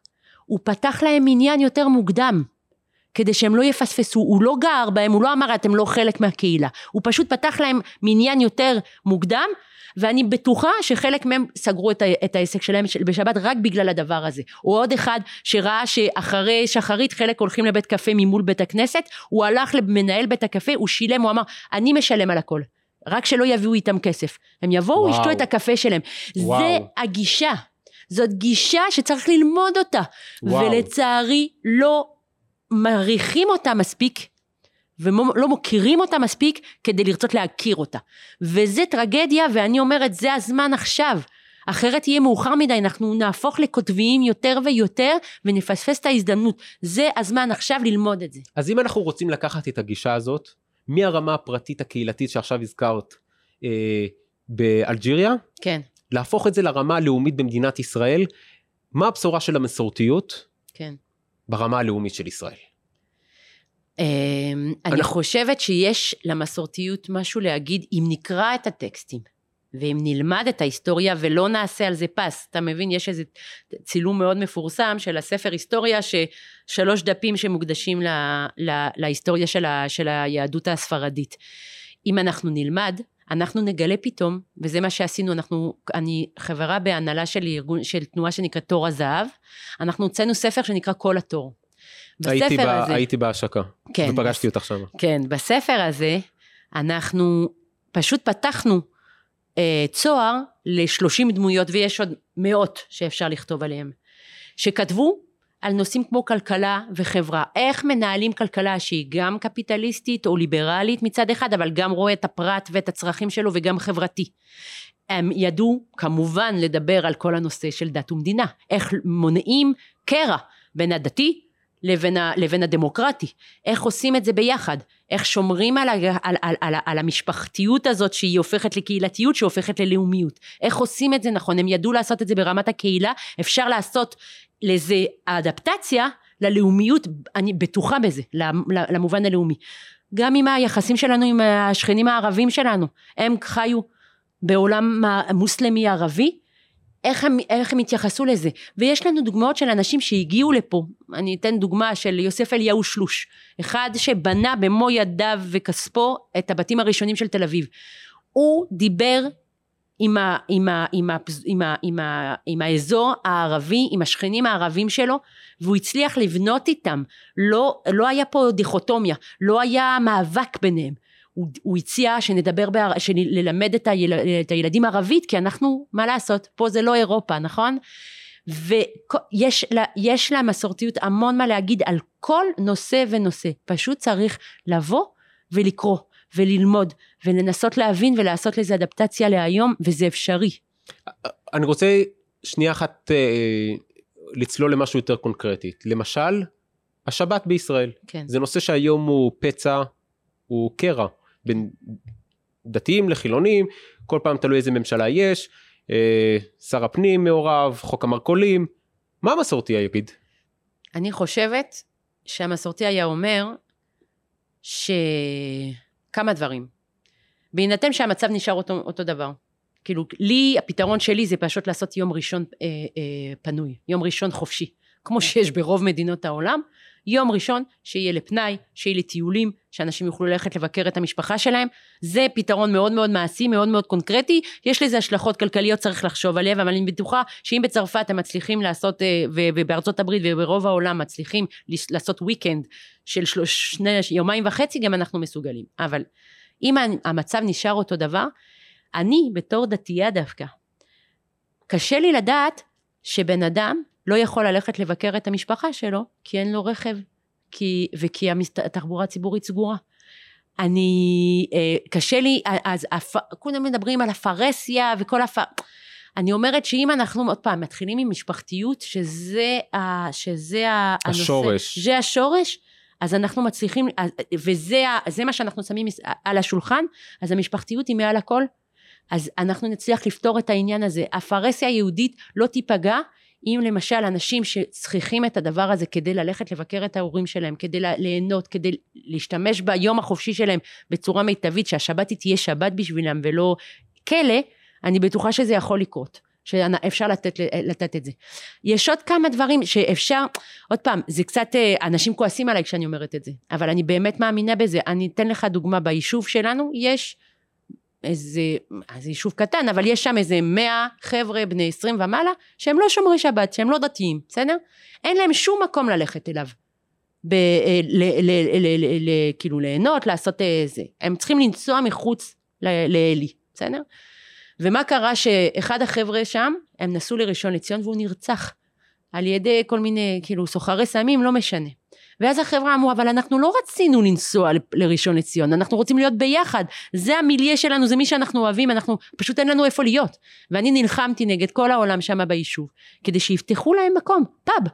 הוא פתח להם מניין יותר מוקדם. כדי שהם לא יפספסו, הוא לא גר בהם, הוא לא אמר אתם לא חלק מהקהילה, הוא פשוט פתח להם מניין יותר מוקדם, ואני בטוחה שחלק מהם סגרו את, ה- את העסק שלהם בשבת רק בגלל הדבר הזה. או עוד אחד שראה שאחרי שחרית חלק הולכים לבית קפה ממול בית הכנסת, הוא הלך למנהל בית הקפה, הוא שילם, הוא אמר אני משלם על הכל, רק שלא יביאו איתם כסף. הם יבואו, ישתו את הקפה שלהם. וואו. זה הגישה. זאת גישה שצריך ללמוד אותה. וואו. ולצערי לא מעריכים אותה מספיק ולא מוקירים אותה מספיק כדי לרצות להכיר אותה. וזה טרגדיה ואני אומרת זה הזמן עכשיו. אחרת יהיה מאוחר מדי, אנחנו נהפוך לכותביים יותר ויותר ונפספס את ההזדמנות. זה הזמן עכשיו ללמוד את זה. אז אם אנחנו רוצים לקחת את הגישה הזאת, מהרמה הפרטית הקהילתית שעכשיו הזכרת אה, באלג'יריה, כן. להפוך את זה לרמה הלאומית במדינת ישראל, מה הבשורה של המסורתיות? כן. ברמה הלאומית של ישראל. אמ, אני חושבת שיש למסורתיות משהו להגיד אם נקרא את הטקסטים ואם נלמד את ההיסטוריה ולא נעשה על זה פס, אתה מבין? יש איזה צילום מאוד מפורסם של הספר היסטוריה ששלוש דפים שמוקדשים לה, לה, להיסטוריה של, ה, של היהדות הספרדית. אם אנחנו נלמד, אנחנו נגלה פתאום, וזה מה שעשינו, אנחנו, אני חברה בהנהלה של ארגון, של תנועה שנקראת תור הזהב, אנחנו הוצאנו ספר שנקרא כל התור. הייתי, ב, הזה, הייתי בהשקה, כן, ופגשתי אותך שם. כן, בספר הזה אנחנו פשוט פתחנו אה, צוהר ל-30 דמויות, ויש עוד מאות שאפשר לכתוב עליהם, שכתבו על נושאים כמו כלכלה וחברה. איך מנהלים כלכלה שהיא גם קפיטליסטית או ליברלית מצד אחד, אבל גם רואה את הפרט ואת הצרכים שלו וגם חברתי. הם ידעו כמובן לדבר על כל הנושא של דת ומדינה. איך מונעים קרע בין הדתי לבין, ה, לבין הדמוקרטי. איך עושים את זה ביחד? איך שומרים על, ה, על, על, על, על המשפחתיות הזאת שהיא הופכת לקהילתיות שהופכת ללאומיות. איך עושים את זה נכון? הם ידעו לעשות את זה ברמת הקהילה, אפשר לעשות לזה אדפטציה ללאומיות, אני בטוחה בזה, למובן הלאומי. גם עם היחסים שלנו עם השכנים הערבים שלנו, הם חיו בעולם מוסלמי ערבי, איך הם, איך הם התייחסו לזה. ויש לנו דוגמאות של אנשים שהגיעו לפה, אני אתן דוגמה של יוסף אליהו שלוש, אחד שבנה במו ידיו וכספו את הבתים הראשונים של תל אביב. הוא דיבר עם, ה, עם, ה, עם, ה, עם, ה, עם, ה, עם האזור הערבי, עם השכנים הערבים שלו, והוא הצליח לבנות איתם. לא, לא היה פה דיכוטומיה, לא היה מאבק ביניהם. הוא, הוא הציע שנדבר, בער, ללמד את, היל, את הילדים ערבית, כי אנחנו, מה לעשות, פה זה לא אירופה, נכון? ויש לה מסורתיות המון מה להגיד על כל נושא ונושא. פשוט צריך לבוא ולקרוא. וללמוד ולנסות להבין ולעשות לזה אדפטציה להיום וזה אפשרי. אני רוצה שנייה אחת אה, לצלול למשהו יותר קונקרטי. למשל, השבת בישראל. כן. זה נושא שהיום הוא פצע, הוא קרע בין דתיים לחילונים, כל פעם תלוי איזה ממשלה יש, אה, שר הפנים מעורב, חוק המרכולים. מה המסורתי יגיד? אני חושבת שהמסורתי היה אומר ש... כמה דברים. בהינתן שהמצב נשאר אותו, אותו דבר. כאילו, לי, הפתרון שלי זה פשוט לעשות יום ראשון אה, אה, פנוי, יום ראשון חופשי. כמו שיש ברוב מדינות העולם, יום ראשון שיהיה לפנאי, שיהיה לטיולים, שאנשים יוכלו ללכת לבקר את המשפחה שלהם. זה פתרון מאוד מאוד מעשי, מאוד מאוד קונקרטי. יש לזה השלכות כלכליות, צריך לחשוב עליהן, אבל אני בטוחה שאם בצרפת הם מצליחים לעשות, אה, ובארצות הברית וברוב העולם מצליחים לעשות weekend של שלוש, שני, יומיים וחצי, גם אנחנו מסוגלים. אבל אם המצב נשאר אותו דבר, אני בתור דתייה דווקא, קשה לי לדעת שבן אדם לא יכול ללכת לבקר את המשפחה שלו כי אין לו רכב כי, וכי התחבורה הציבורית סגורה. אני, אה, קשה לי, אז הפ, כולם מדברים על הפרהסיה וכל הפ... אני אומרת שאם אנחנו עוד פעם מתחילים עם משפחתיות, שזה, ה, שזה ה- הנושא, השורש. זה השורש, אז אנחנו מצליחים, וזה מה שאנחנו שמים על השולחן, אז המשפחתיות היא מעל הכל, אז אנחנו נצליח לפתור את העניין הזה. הפרהסיה היהודית לא תיפגע אם למשל אנשים שצריכים את הדבר הזה כדי ללכת לבקר את ההורים שלהם, כדי ליהנות, כדי להשתמש ביום החופשי שלהם בצורה מיטבית, שהשבת היא תהיה שבת בשבילם ולא כלא, אני בטוחה שזה יכול לקרות. שאפשר לתת, לתת את זה. יש עוד כמה דברים שאפשר, עוד פעם, זה קצת, אה, אנשים כועסים עליי כשאני אומרת את זה, אבל אני באמת מאמינה בזה. אני אתן לך דוגמה, ביישוב שלנו יש איזה, זה יישוב קטן, אבל יש שם איזה מאה חבר'ה בני עשרים ומעלה, שהם לא שומרי שבת, שהם לא דתיים, בסדר? אין להם שום מקום ללכת אליו. ב, אה, ל, ל, ל, ל, ל, כאילו ליהנות, לעשות אה, זה. הם צריכים לנסוע מחוץ ל- לאלי, בסדר? ומה קרה שאחד החבר'ה שם, הם נסעו לראשון לציון והוא נרצח על ידי כל מיני, כאילו, סוחרי סמים, לא משנה. ואז החברה אמרו, אבל אנחנו לא רצינו לנסוע לראשון לציון, אנחנו רוצים להיות ביחד, זה המיליה שלנו, זה מי שאנחנו אוהבים, אנחנו, פשוט אין לנו איפה להיות. ואני נלחמתי נגד כל העולם שם ביישוב, כדי שיפתחו להם מקום, פאב.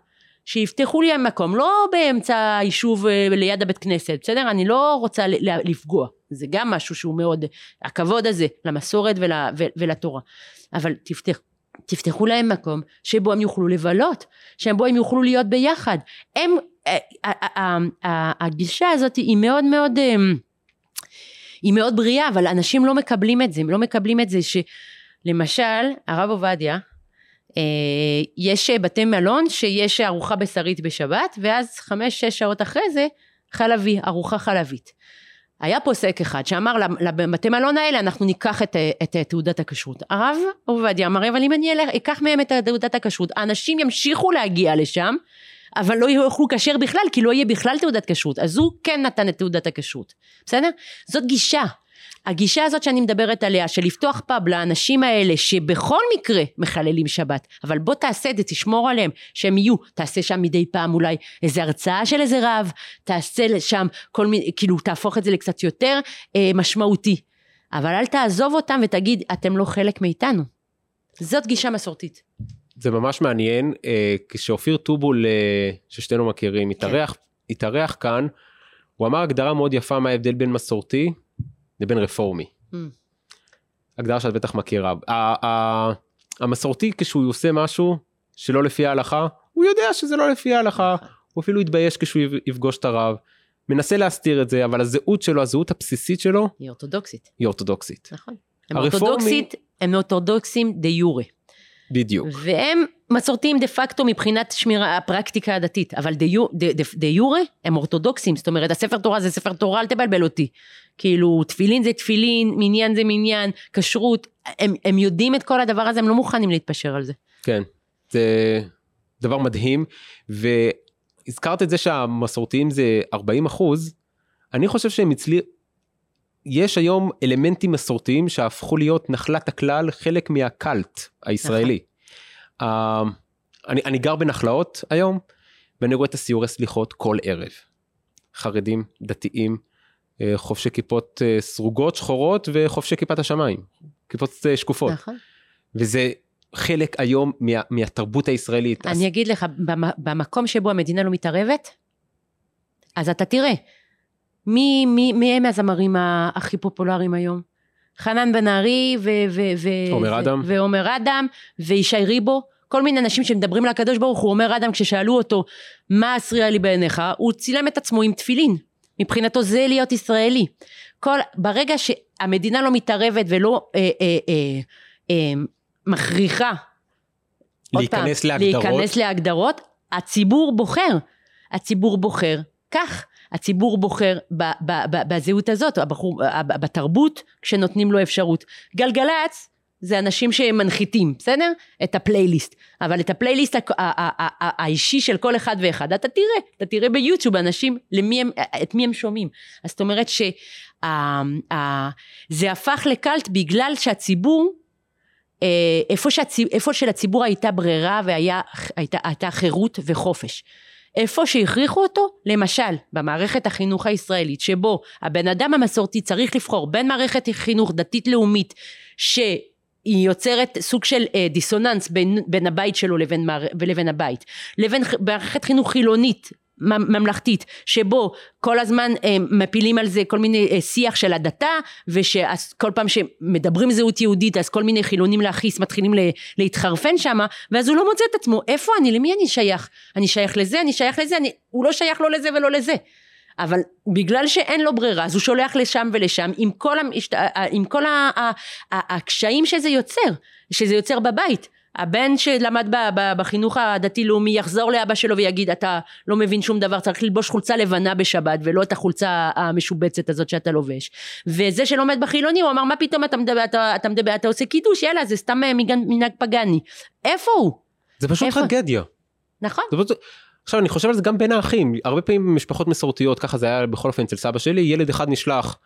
שיפתחו להם מקום, לא באמצע היישוב אה, ליד הבית כנסת, בסדר? אני לא רוצה לפגוע, זה גם משהו שהוא מאוד, הכבוד הזה למסורת ול, ו- ולתורה. אבל תפתח, תפתחו להם מקום שבו הם יוכלו לבלות, שבו הם יוכלו להיות ביחד. הם, הגישה הזאת היא מאוד מאוד, אה, היא מאוד בריאה, אבל אנשים לא מקבלים את זה, הם לא מקבלים את זה שלמשל, הרב עובדיה, אה, יש בתי מלון שיש ארוחה בשרית בשבת, ואז חמש, שש שעות אחרי זה, חלבי, ארוחה חלבית. היה פוסק אחד שאמר לבתי מלון האלה אנחנו ניקח את, את, את תעודת הכשרות. הרב עובדיה אמר אבל אם אני אלך, אקח מהם את תעודת הכשרות האנשים ימשיכו להגיע לשם אבל לא יוכלו כשר בכלל כי לא יהיה בכלל תעודת כשרות. אז הוא כן נתן את תעודת הכשרות בסדר? זאת גישה. הגישה הזאת שאני מדברת עליה של לפתוח פאב לאנשים האלה שבכל מקרה מחללים שבת אבל בוא תעשה את זה תשמור עליהם שהם יהיו. תעשה שם מדי פעם אולי איזה הרצאה של איזה רב תעשה שם כל מיני כאילו תהפוך את זה לקצת יותר אה, משמעותי. אבל אל תעזוב אותם ותגיד אתם לא חלק מאיתנו. זאת גישה מסורתית זה ממש מעניין אה, כשאופיר טובול אה, ששתינו מכירים התארח התארח כאן הוא אמר הגדרה מאוד יפה מה ההבדל בין מסורתי לבין רפורמי. Mm. הגדרה שאת בטח מכירה. המסורתי כשהוא עושה משהו שלא לפי ההלכה הוא יודע שזה לא לפי ההלכה הוא אפילו יתבייש כשהוא יפ- יפגוש את הרב. מנסה להסתיר את זה אבל הזהות שלו הזהות הבסיסית שלו היא אורתודוקסית היא אורתודוקסית. נכון הם הרפורמי- אורתודוקסית הם אורתודוקסים דה יורה בדיוק. והם מסורתיים דה פקטו מבחינת שמירה הפרקטיקה הדתית אבל דה, יו, דה, דה, דה יורה הם אורתודוקסים זאת אומרת הספר תורה זה ספר תורה אל תבלבל אותי כאילו תפילין זה תפילין מניין זה מניין כשרות הם, הם יודעים את כל הדבר הזה הם לא מוכנים להתפשר על זה כן. זה דבר מדהים והזכרת את זה שהמסורתיים זה 40 אחוז אני חושב שהם הצליחו. יש היום אלמנטים מסורתיים שהפכו להיות נחלת הכלל חלק מהקאלט הישראלי. Uh, אני, אני גר בנחלאות היום ואני רואה את הסיורי סליחות כל ערב. חרדים, דתיים, אה, חובשי כיפות אה, סרוגות, שחורות וחובשי כיפת השמיים. כיפות אה, שקופות. נכון וזה חלק היום מה, מהתרבות הישראלית. אז אני אגיד לך במ- במקום שבו המדינה לא מתערבת אז אתה תראה מי, מי, מי הם הזמרים הכי פופולריים היום חנן בן ארי ו- ו- ו- עומר ו- אדם. ועומר אדם וישי ריבו כל מיני אנשים שמדברים לקדוש ברוך הוא עומר אדם כששאלו אותו מה אסריע לי בעיניך הוא צילם את עצמו עם תפילין מבחינתו זה להיות ישראלי כל ברגע שהמדינה לא מתערבת ולא אה, אה, אה, אה, מכריחה עוד פעם, להיכנס להגדרות. להיכנס להגדרות, הציבור בוחר. הציבור בוחר כך. הציבור בוחר ב, ב, ב, בזהות הזאת, הבחור, בתרבות, כשנותנים לו אפשרות. גלגלצ זה אנשים שמנחיתים, בסדר? את הפלייליסט. אבל את הפלייליסט האישי של כל אחד ואחד, אתה תראה, אתה תראה ביוטיוב אנשים, למי הם, את מי הם שומעים. אז זאת אומרת שזה הפך לקאלט בגלל שהציבור אה, איפה, שהציב, איפה שלציבור הייתה ברירה והייתה חירות וחופש. איפה שהכריחו אותו, למשל, במערכת החינוך הישראלית, שבו הבן אדם המסורתי צריך לבחור בין מערכת חינוך דתית לאומית, היא יוצרת סוג של אה, דיסוננס בין, בין הבית שלו לבין, מער, ולבין הבית. לבין מערכת חינוך חילונית ממלכתית שבו כל הזמן אה, מפילים על זה כל מיני אה, שיח של הדתה ושכל פעם שמדברים זהות יהודית אז כל מיני חילונים להכעיס מתחילים להתחרפן שם ואז הוא לא מוצא את עצמו. איפה אני? למי אני שייך? אני שייך לזה אני שייך לזה אני, הוא לא שייך לא לזה ולא לזה. אבל בגלל שאין לו ברירה אז הוא שולח לשם ולשם עם כל, המשת... עם כל ה... ה... ה... הקשיים שזה יוצר, שזה יוצר בבית. הבן שלמד ב... ב... בחינוך הדתי-לאומי יחזור לאבא שלו ויגיד אתה לא מבין שום דבר צריך ללבוש חולצה לבנה בשבת ולא את החולצה המשובצת הזאת שאתה לובש. וזה שלומד בחילוני הוא אמר מה פתאום אתה מדבר אתה, אתה, מדבר, אתה עושה קידוש? יאללה זה סתם אה, מנהג- פגאני איפה הוא? זה פשוט איפה? טרגדיה. נכון. זה פשוט... עכשיו אני חושב על זה גם בין האחים. הרבה פעמים במשפחות מסורתיות ככה זה היה בכל אופן אצל סבא שלי ילד אחד נשלח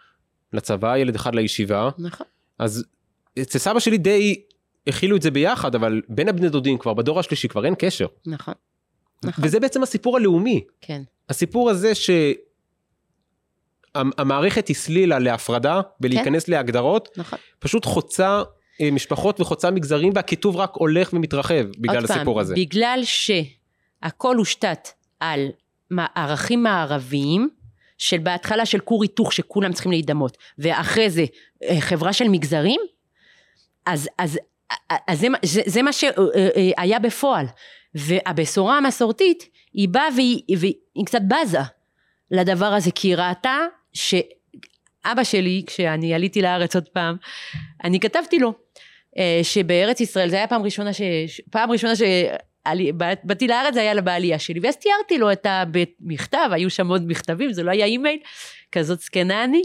לצבא ילד אחד לישיבה. נכון. אז אצל סבא שלי די הכילו את זה ביחד אבל בין הבני דודים כבר בדור השלישי כבר אין קשר. נכון נכון. וזה בעצם הסיפור הלאומי. כן. הסיפור הזה שהמערכת הסלילה להפרדה ולהיכנס להגדרות נכון. פשוט חוצה אה, משפחות וחוצה מגזרים והקיטוב רק הולך ומתרחב בגלל עוד פעם, הסיפור הזה. בגלל שהכל הושתת על ערכים מערביים, של בהתחלה של כור היתוך שכולם צריכים להידמות, ואחרי זה אה, חברה של מגזרים, אז, אז, אז זה, זה, זה מה שהיה בפועל. והבשורה המסורתית, היא באה והיא, והיא קצת בזה לדבר הזה, כי היא ראתה שאבא שלי, כשאני עליתי לארץ עוד פעם, אני כתבתי לו, אה, שבארץ ישראל, זה היה פעם ראשונה ש... ש- פעם ראשונה שבאתי לארץ זה היה בעלייה שלי, ואז תיארתי לו את המכתב, היו שם עוד מכתבים, זה לא היה אימייל, כזאת זקנה אני,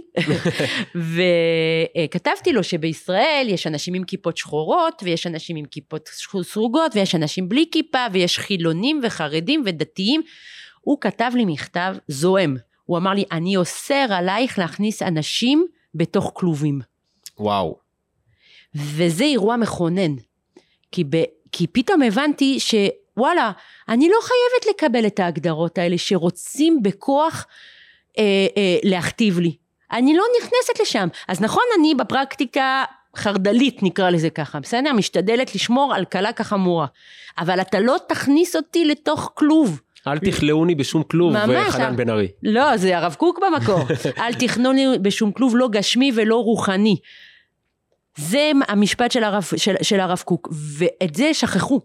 וכתבתי לו שבישראל יש אנשים עם כיפות שחורות, ויש אנשים עם כיפות סרוגות, ויש אנשים בלי כיפה, ויש חילונים וחרדים ודתיים. הוא כתב לי מכתב זועם, הוא אמר לי, אני אוסר עלייך להכניס אנשים בתוך כלובים. וואו. וזה אירוע מכונן. כי, ב, כי פתאום הבנתי שוואלה, אני לא חייבת לקבל את ההגדרות האלה שרוצים בכוח אה, אה, להכתיב לי. אני לא נכנסת לשם. אז נכון, אני בפרקטיקה חרד"לית נקרא לזה ככה, בסדר? משתדלת לשמור על קלה כחמורה. אבל אתה לא תכניס אותי לתוך כלוב. אל תכלאוני בשום כלוב, ממש, חנן אה. בן ארי. לא, זה הרב קוק במקור. אל תכנון לי בשום כלוב לא גשמי ולא רוחני. זה המשפט של הרב, של, של הרב קוק, ואת זה שכחו.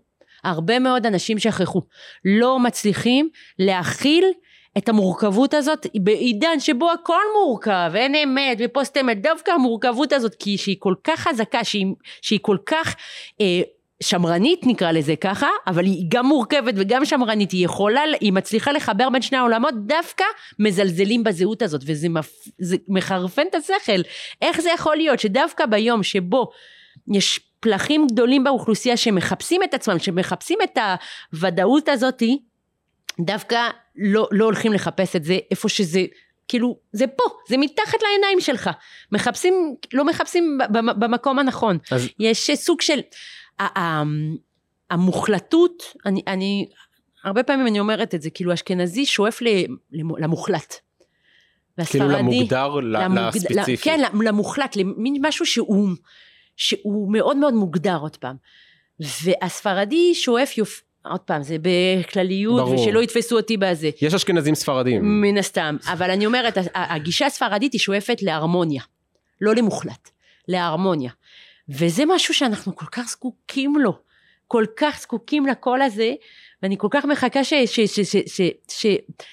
הרבה מאוד אנשים שכחו. לא מצליחים להכיל את המורכבות הזאת בעידן שבו הכל מורכב, אין אמת ופוסט אמת, דווקא המורכבות הזאת, כי שהיא כל כך חזקה, שהיא, שהיא כל כך אה, שמרנית נקרא לזה ככה, אבל היא גם מורכבת וגם שמרנית, היא יכולה, היא מצליחה לחבר בין שני העולמות, דווקא מזלזלים בזהות הזאת, וזה מפ, מחרפן את השכל. איך זה יכול להיות שדווקא ביום שבו יש פלחים גדולים באוכלוסייה שמחפשים את עצמם, שמחפשים את הוודאות הזאתי, דווקא לא, לא הולכים לחפש את זה איפה שזה, כאילו, זה פה, זה מתחת לעיניים שלך. מחפשים, לא מחפשים במקום הנכון. אז יש סוג של, המוחלטות, אני, אני, הרבה פעמים אני אומרת את זה, כאילו אשכנזי שואף למוחלט. כאילו למוגדר, למוגד- לספציפי. כן, למוחלט, למין משהו שהוא, שהוא מאוד מאוד מוגדר עוד פעם. והספרדי שואף יופ... עוד פעם, זה בכלליות, ברור. ושלא יתפסו אותי בזה. יש אשכנזים ספרדים. מן הסתם. אבל אני אומרת, הגישה הספרדית היא שואפת להרמוניה. לא למוחלט, להרמוניה. וזה משהו שאנחנו כל כך זקוקים לו. כל כך זקוקים לקול הזה, ואני כל כך מחכה ש, ש, ש, ש, ש, ש,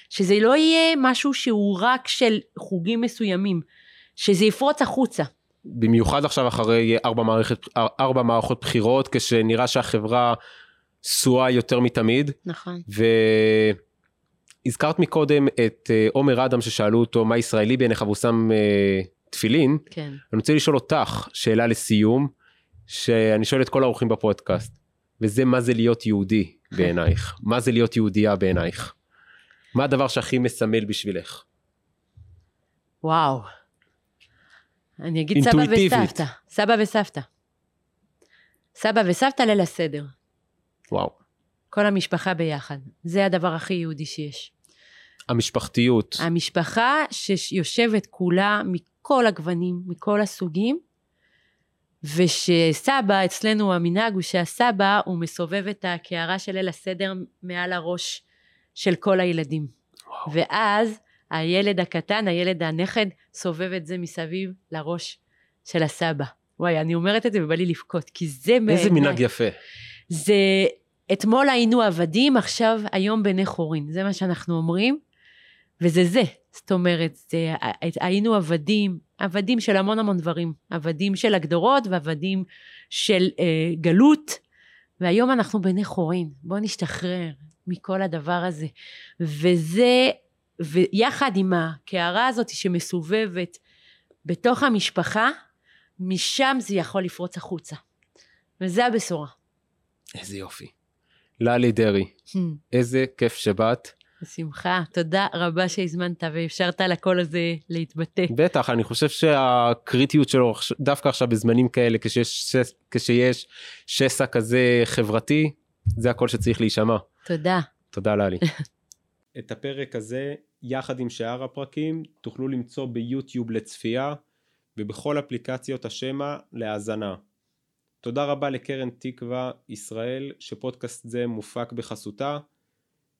שזה לא יהיה משהו שהוא רק של חוגים מסוימים. שזה יפרוץ החוצה. במיוחד עכשיו אחרי ארבע, מערכת, ארבע מערכות בחירות, כשנראה שהחברה שואה יותר מתמיד. נכון. והזכרת מקודם את אה, עומר אדם ששאלו אותו מה ישראלי בעיניך והוא שם תפילין. כן. אני רוצה לשאול אותך שאלה לסיום, שאני שואל את כל האורחים בפודקאסט, וזה מה זה להיות יהודי בעינייך? מה זה להיות יהודייה בעינייך? מה הדבר שהכי מסמל בשבילך? וואו. אני אגיד סבא. וסבתא. סבא וסבתא. סבא וסבתא ליל הסדר. וואו. כל המשפחה ביחד. זה הדבר הכי יהודי שיש. המשפחתיות, המשפחה שיושבת כולה מכל הגוונים, מכל הסוגים, ושסבא, אצלנו המנהג הוא שהסבא הוא מסובב את הקערה של ליל הסדר מעל הראש של כל הילדים. וואו. ואז הילד הקטן, הילד הנכד, סובב את זה מסביב לראש של הסבא. וואי, אני אומרת את זה ובא לי לבכות, כי זה איזה בעיניי- מנהג יפה. זה, אתמול היינו עבדים, עכשיו היום בני חורין, זה מה שאנחנו אומרים, וזה זה. זאת אומרת, זה, היינו עבדים, עבדים של המון המון דברים, עבדים של הגדרות ועבדים של אה, גלות, והיום אנחנו בני חורין, בואו נשתחרר מכל הדבר הזה. וזה, ויחד עם הקערה הזאת שמסובבת בתוך המשפחה, משם זה יכול לפרוץ החוצה. וזה הבשורה. איזה יופי. ללי דרעי, איזה כיף שבאת. בשמחה, תודה רבה שהזמנת ואפשרת לקול הזה להתבטא. בטח, אני חושב שהקריטיות שלו דווקא עכשיו בזמנים כאלה, כשיש, כשיש שסע כזה חברתי, זה הקול שצריך להישמע. תודה. תודה ללי. את הפרק הזה, יחד עם שאר הפרקים, תוכלו למצוא ביוטיוב לצפייה, ובכל אפליקציות השמע להאזנה. תודה רבה לקרן תקווה ישראל, שפודקאסט זה מופק בחסותה,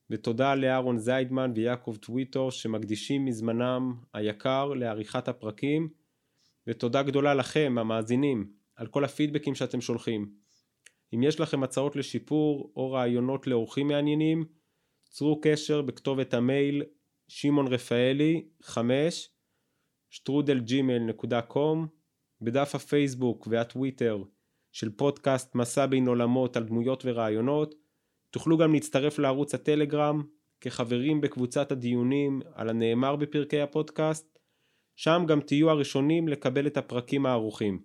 ותודה לאהרון זיידמן ויעקב טוויטור שמקדישים מזמנם היקר לעריכת הפרקים, ותודה גדולה לכם, המאזינים, על כל הפידבקים שאתם שולחים. אם יש לכם הצעות לשיפור או רעיונות לאורחים מעניינים, צרו קשר בכתובת המייל שמעון רפאלי 5 שטרודלג'ימל.קום בדף הפייסבוק והטוויטר של פודקאסט מסע בין עולמות על דמויות ורעיונות תוכלו גם להצטרף לערוץ הטלגרם כחברים בקבוצת הדיונים על הנאמר בפרקי הפודקאסט שם גם תהיו הראשונים לקבל את הפרקים הערוכים.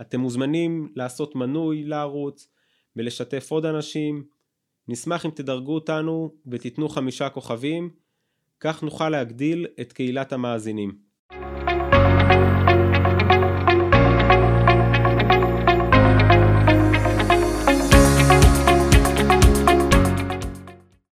אתם מוזמנים לעשות מנוי לערוץ ולשתף עוד אנשים נשמח אם תדרגו אותנו ותיתנו חמישה כוכבים, כך נוכל להגדיל את קהילת המאזינים.